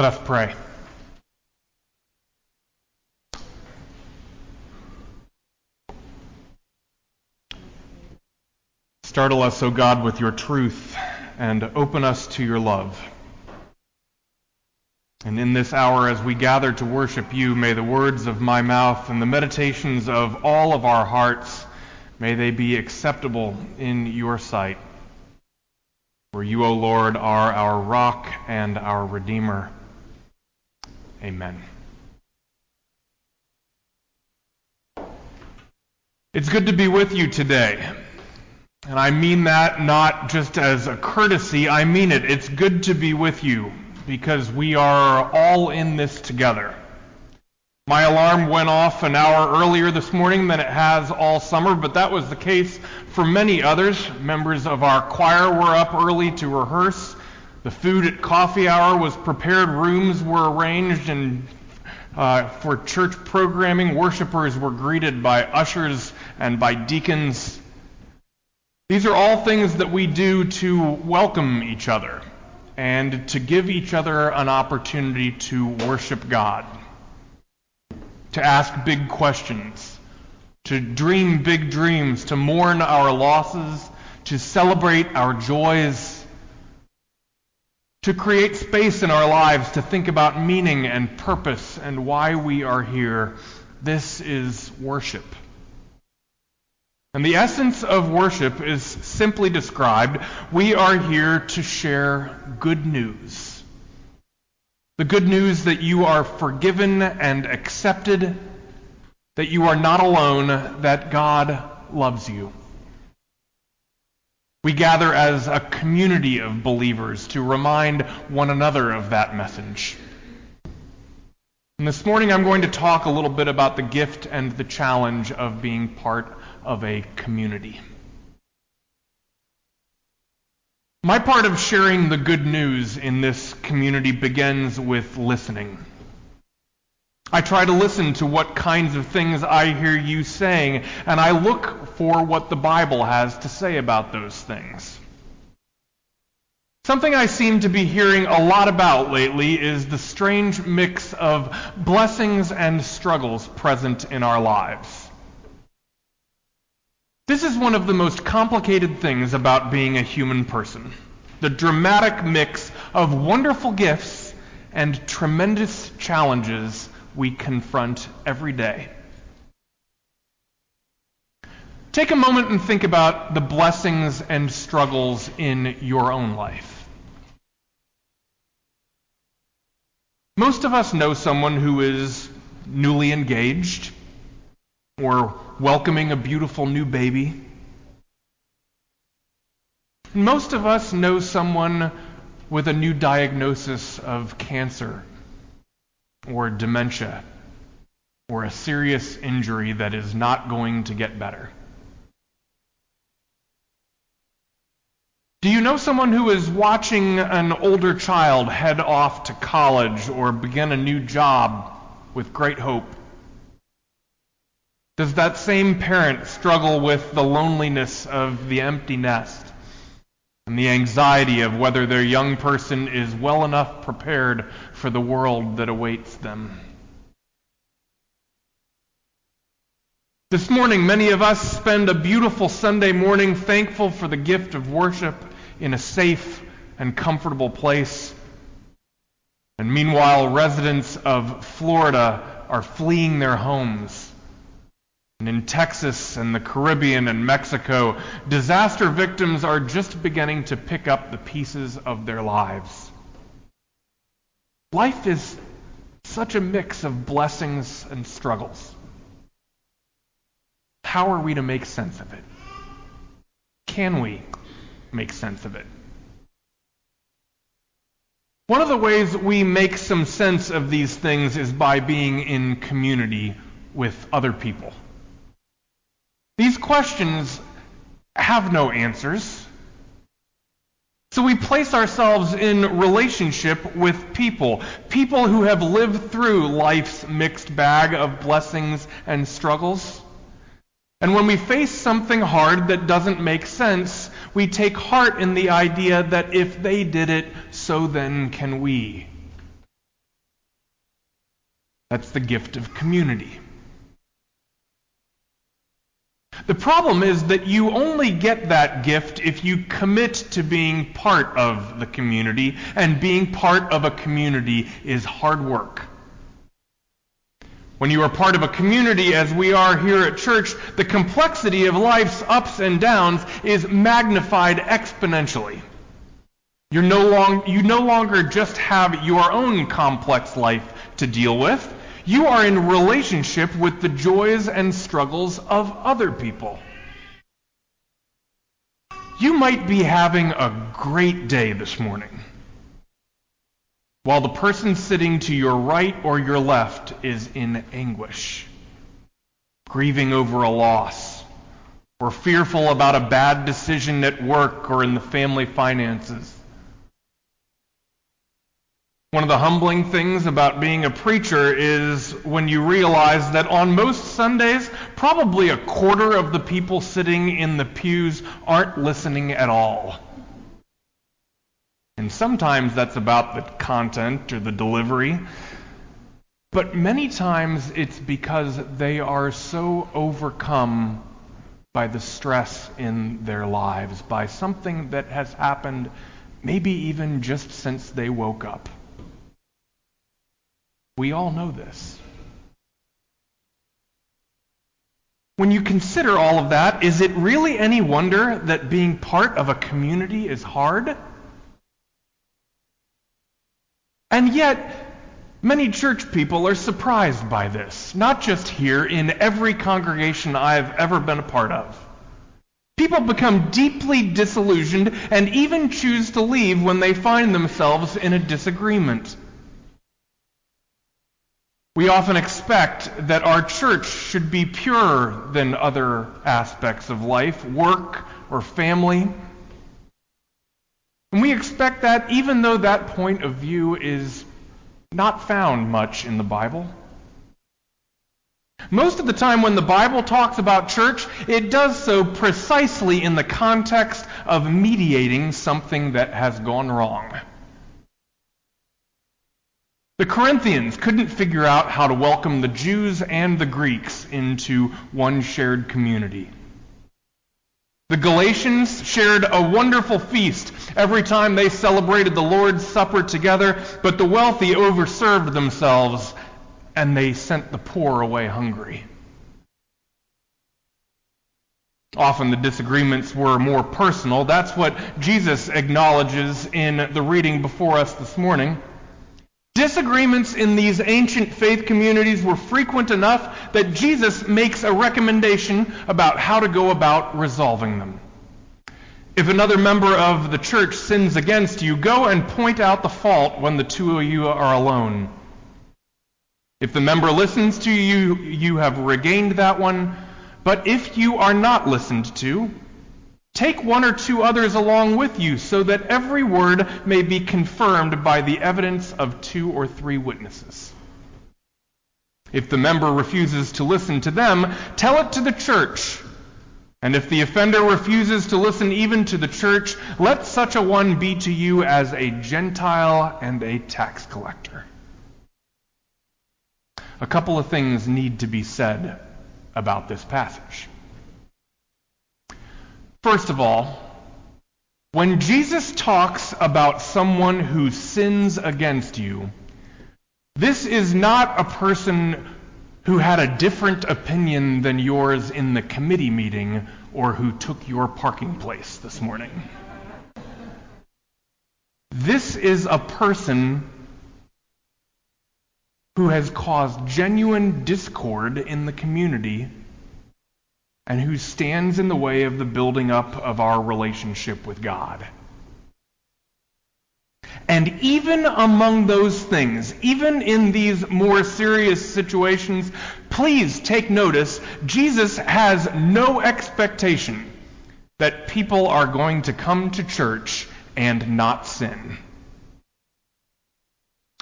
Let us pray. Startle us, O God, with your truth and open us to your love. And in this hour, as we gather to worship you, may the words of my mouth and the meditations of all of our hearts, may they be acceptable in your sight. For you, O Lord, are our rock and our Redeemer. Amen. It's good to be with you today. And I mean that not just as a courtesy, I mean it. It's good to be with you because we are all in this together. My alarm went off an hour earlier this morning than it has all summer, but that was the case for many others. Members of our choir were up early to rehearse. The food at coffee hour was prepared, rooms were arranged, and uh, for church programming, worshipers were greeted by ushers and by deacons. These are all things that we do to welcome each other and to give each other an opportunity to worship God, to ask big questions, to dream big dreams, to mourn our losses, to celebrate our joys to create space in our lives to think about meaning and purpose and why we are here. This is worship. And the essence of worship is simply described we are here to share good news. The good news that you are forgiven and accepted, that you are not alone, that God loves you. We gather as a community of believers to remind one another of that message. And this morning I'm going to talk a little bit about the gift and the challenge of being part of a community. My part of sharing the good news in this community begins with listening. I try to listen to what kinds of things I hear you saying, and I look for what the Bible has to say about those things. Something I seem to be hearing a lot about lately is the strange mix of blessings and struggles present in our lives. This is one of the most complicated things about being a human person the dramatic mix of wonderful gifts and tremendous challenges we confront every day. Take a moment and think about the blessings and struggles in your own life. Most of us know someone who is newly engaged or welcoming a beautiful new baby. Most of us know someone with a new diagnosis of cancer or dementia or a serious injury that is not going to get better. Do you know someone who is watching an older child head off to college or begin a new job with great hope? Does that same parent struggle with the loneliness of the empty nest and the anxiety of whether their young person is well enough prepared for the world that awaits them. This morning, many of us spend a beautiful Sunday morning thankful for the gift of worship in a safe and comfortable place. And meanwhile, residents of Florida are fleeing their homes and in Texas and the Caribbean and Mexico, disaster victims are just beginning to pick up the pieces of their lives. Life is such a mix of blessings and struggles. How are we to make sense of it? Can we make sense of it? One of the ways we make some sense of these things is by being in community with other people. These questions have no answers. So we place ourselves in relationship with people, people who have lived through life's mixed bag of blessings and struggles. And when we face something hard that doesn't make sense, we take heart in the idea that if they did it, so then can we. That's the gift of community. The problem is that you only get that gift if you commit to being part of the community, and being part of a community is hard work. When you are part of a community, as we are here at church, the complexity of life's ups and downs is magnified exponentially. You're no long, you no longer just have your own complex life to deal with. You are in relationship with the joys and struggles of other people. You might be having a great day this morning, while the person sitting to your right or your left is in anguish, grieving over a loss, or fearful about a bad decision at work or in the family finances one of the humbling things about being a preacher is when you realize that on most Sundays, probably a quarter of the people sitting in the pews aren't listening at all. And sometimes that's about the content or the delivery. But many times it's because they are so overcome by the stress in their lives, by something that has happened maybe even just since they woke up. We all know this. When you consider all of that, is it really any wonder that being part of a community is hard? And yet, many church people are surprised by this, not just here, in every congregation I've ever been a part of. People become deeply disillusioned and even choose to leave when they find themselves in a disagreement. We often expect that our church should be purer than other aspects of life, work or family. And we expect that even though that point of view is not found much in the Bible. Most of the time when the Bible talks about church, it does so precisely in the context of mediating something that has gone wrong. The Corinthians couldn't figure out how to welcome the Jews and the Greeks into one shared community. The Galatians shared a wonderful feast every time they celebrated the Lord's Supper together, but the wealthy overserved themselves and they sent the poor away hungry. Often the disagreements were more personal. That's what Jesus acknowledges in the reading before us this morning. Disagreements in these ancient faith communities were frequent enough that Jesus makes a recommendation about how to go about resolving them. If another member of the church sins against you, go and point out the fault when the two of you are alone. If the member listens to you, you have regained that one. But if you are not listened to, Take one or two others along with you, so that every word may be confirmed by the evidence of two or three witnesses. If the member refuses to listen to them, tell it to the church. And if the offender refuses to listen even to the church, let such a one be to you as a Gentile and a tax collector. A couple of things need to be said about this passage. First of all, when Jesus talks about someone who sins against you, this is not a person who had a different opinion than yours in the committee meeting or who took your parking place this morning. This is a person who has caused genuine discord in the community and who stands in the way of the building up of our relationship with God. And even among those things, even in these more serious situations, please take notice Jesus has no expectation that people are going to come to church and not sin.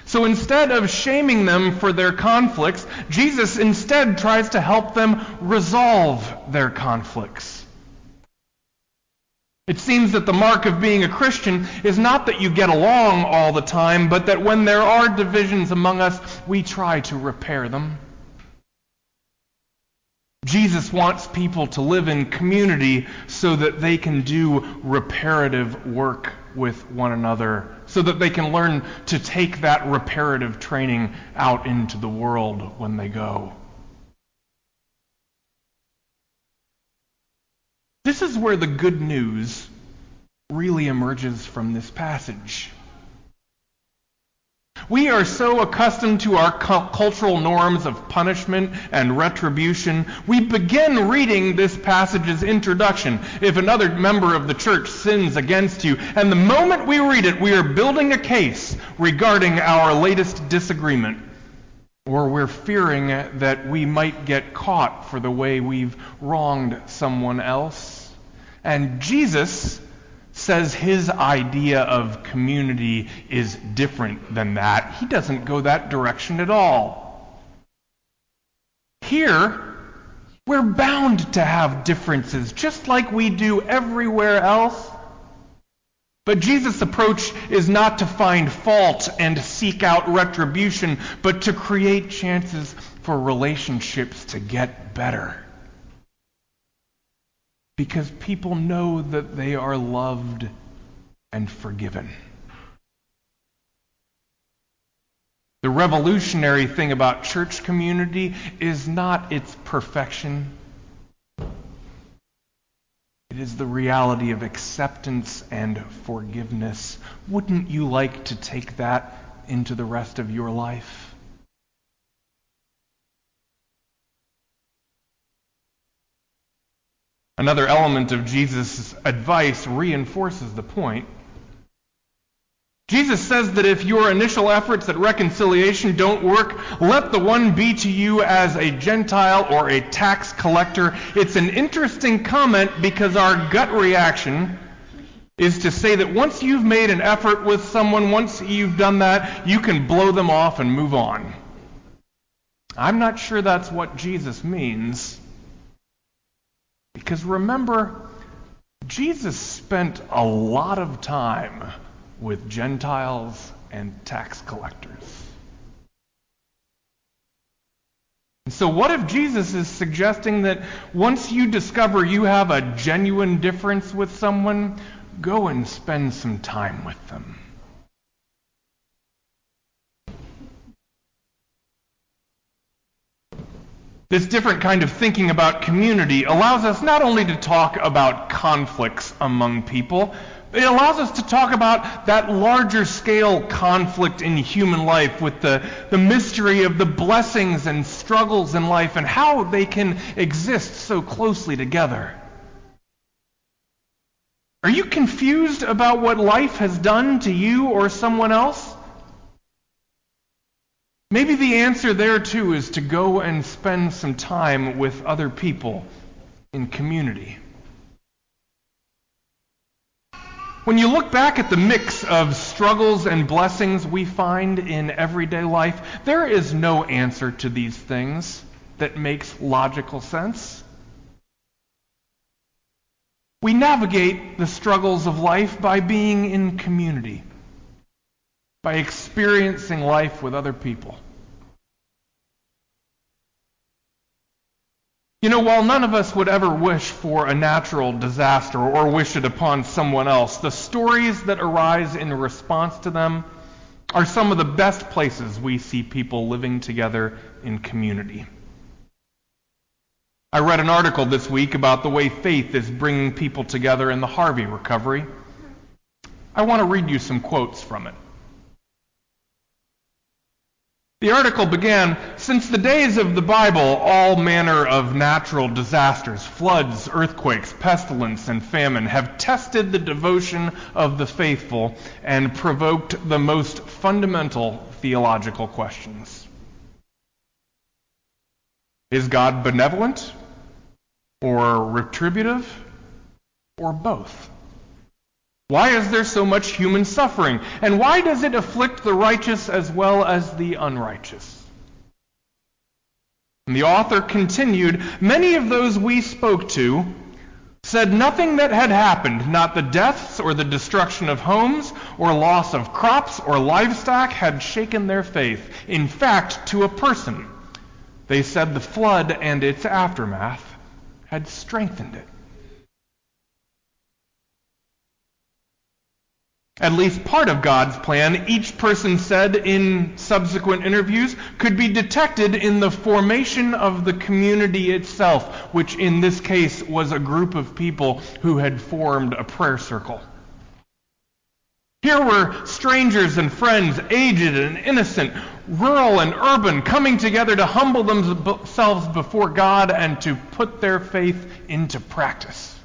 So instead of shaming them for their conflicts, Jesus instead tries to help them resolve their conflicts. It seems that the mark of being a Christian is not that you get along all the time, but that when there are divisions among us, we try to repair them. Jesus wants people to live in community so that they can do reparative work with one another, so that they can learn to take that reparative training out into the world when they go. This is where the good news really emerges from this passage. We are so accustomed to our cultural norms of punishment and retribution. We begin reading this passage's introduction. If another member of the church sins against you, and the moment we read it, we are building a case regarding our latest disagreement. Or we're fearing that we might get caught for the way we've wronged someone else. And Jesus says his idea of community is different than that. He doesn't go that direction at all. Here, we're bound to have differences, just like we do everywhere else. But Jesus' approach is not to find fault and seek out retribution, but to create chances for relationships to get better because people know that they are loved and forgiven. The revolutionary thing about church community is not its perfection. It is the reality of acceptance and forgiveness. Wouldn't you like to take that into the rest of your life? Another element of Jesus' advice reinforces the point. Jesus says that if your initial efforts at reconciliation don't work, let the one be to you as a Gentile or a tax collector. It's an interesting comment because our gut reaction is to say that once you've made an effort with someone, once you've done that, you can blow them off and move on. I'm not sure that's what Jesus means. Because remember, Jesus spent a lot of time with Gentiles and tax collectors. So, what if Jesus is suggesting that once you discover you have a genuine difference with someone, go and spend some time with them? This different kind of thinking about community allows us not only to talk about conflicts among people, it allows us to talk about that larger scale conflict in human life with the, the mystery of the blessings and struggles in life and how they can exist so closely together. Are you confused about what life has done to you or someone else? Maybe the answer there too is to go and spend some time with other people in community. When you look back at the mix of struggles and blessings we find in everyday life, there is no answer to these things that makes logical sense. We navigate the struggles of life by being in community by experiencing life with other people. You know, while none of us would ever wish for a natural disaster or wish it upon someone else, the stories that arise in response to them are some of the best places we see people living together in community. I read an article this week about the way faith is bringing people together in the Harvey recovery. I want to read you some quotes from it. The article began Since the days of the Bible, all manner of natural disasters, floods, earthquakes, pestilence, and famine have tested the devotion of the faithful and provoked the most fundamental theological questions. Is God benevolent or retributive or both? Why is there so much human suffering? And why does it afflict the righteous as well as the unrighteous? And the author continued Many of those we spoke to said nothing that had happened, not the deaths or the destruction of homes or loss of crops or livestock, had shaken their faith. In fact, to a person, they said the flood and its aftermath had strengthened it. At least part of God's plan, each person said in subsequent interviews, could be detected in the formation of the community itself, which in this case was a group of people who had formed a prayer circle. Here were strangers and friends, aged and innocent, rural and urban, coming together to humble themselves before God and to put their faith into practice.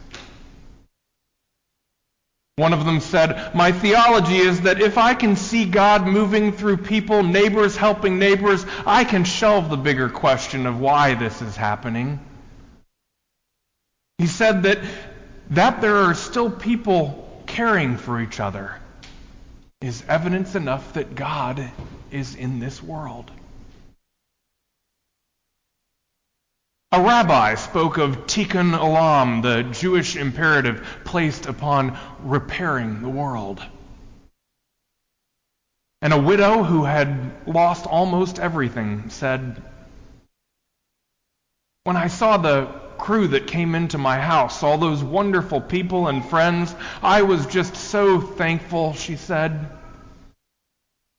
One of them said, My theology is that if I can see God moving through people, neighbors helping neighbors, I can shelve the bigger question of why this is happening. He said that, that there are still people caring for each other is evidence enough that God is in this world. A rabbi spoke of tikkun olam, the Jewish imperative placed upon repairing the world. And a widow who had lost almost everything said, When I saw the crew that came into my house, all those wonderful people and friends, I was just so thankful, she said.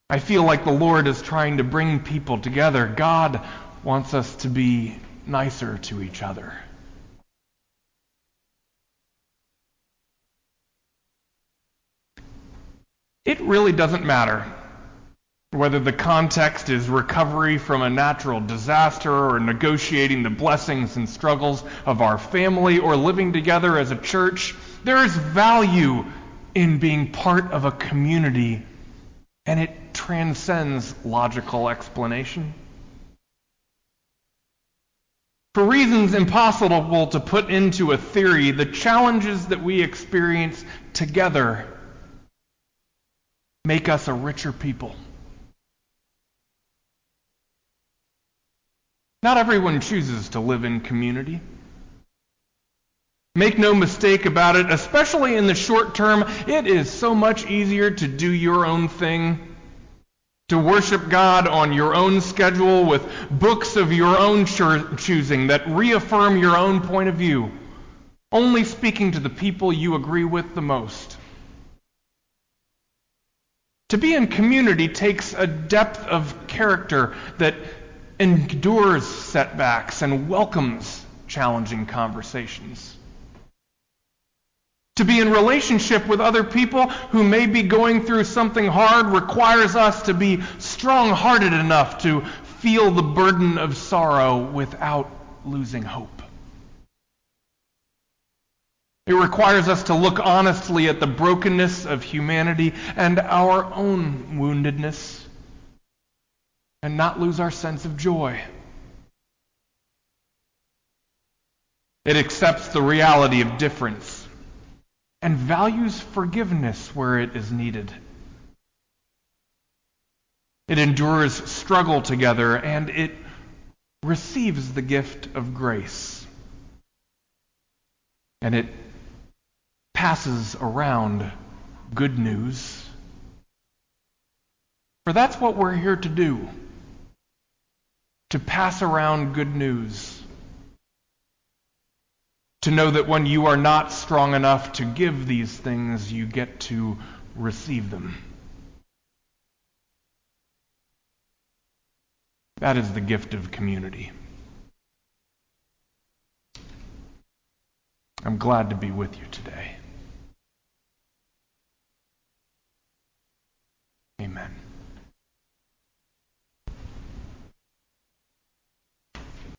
I feel like the Lord is trying to bring people together. God wants us to be nicer to each other. It really doesn't matter whether the context is recovery from a natural disaster or negotiating the blessings and struggles of our family or living together as a church. There is value in being part of a community, and it transcends logical explanation. For reasons impossible to put into a theory, the challenges that we experience together make us a richer people. Not everyone chooses to live in community. Make no mistake about it, especially in the short term, it is so much easier to do your own thing to worship God on your own schedule with books of your own choosing that reaffirm your own point of view, only speaking to the people you agree with the most. To be in community takes a depth of character that endures setbacks and welcomes challenging conversations. To be in relationship with other people who may be going through something hard requires us to be strong hearted enough to feel the burden of sorrow without losing hope. It requires us to look honestly at the brokenness of humanity and our own woundedness and not lose our sense of joy. It accepts the reality of difference and values forgiveness where it is needed. It endures struggle together and it receives the gift of grace. And it passes around good news. For that's what we're here to do to pass around good news to know that when you are not strong enough to give these things, you get to receive them. That is the gift of community. I'm glad to be with you today. Amen.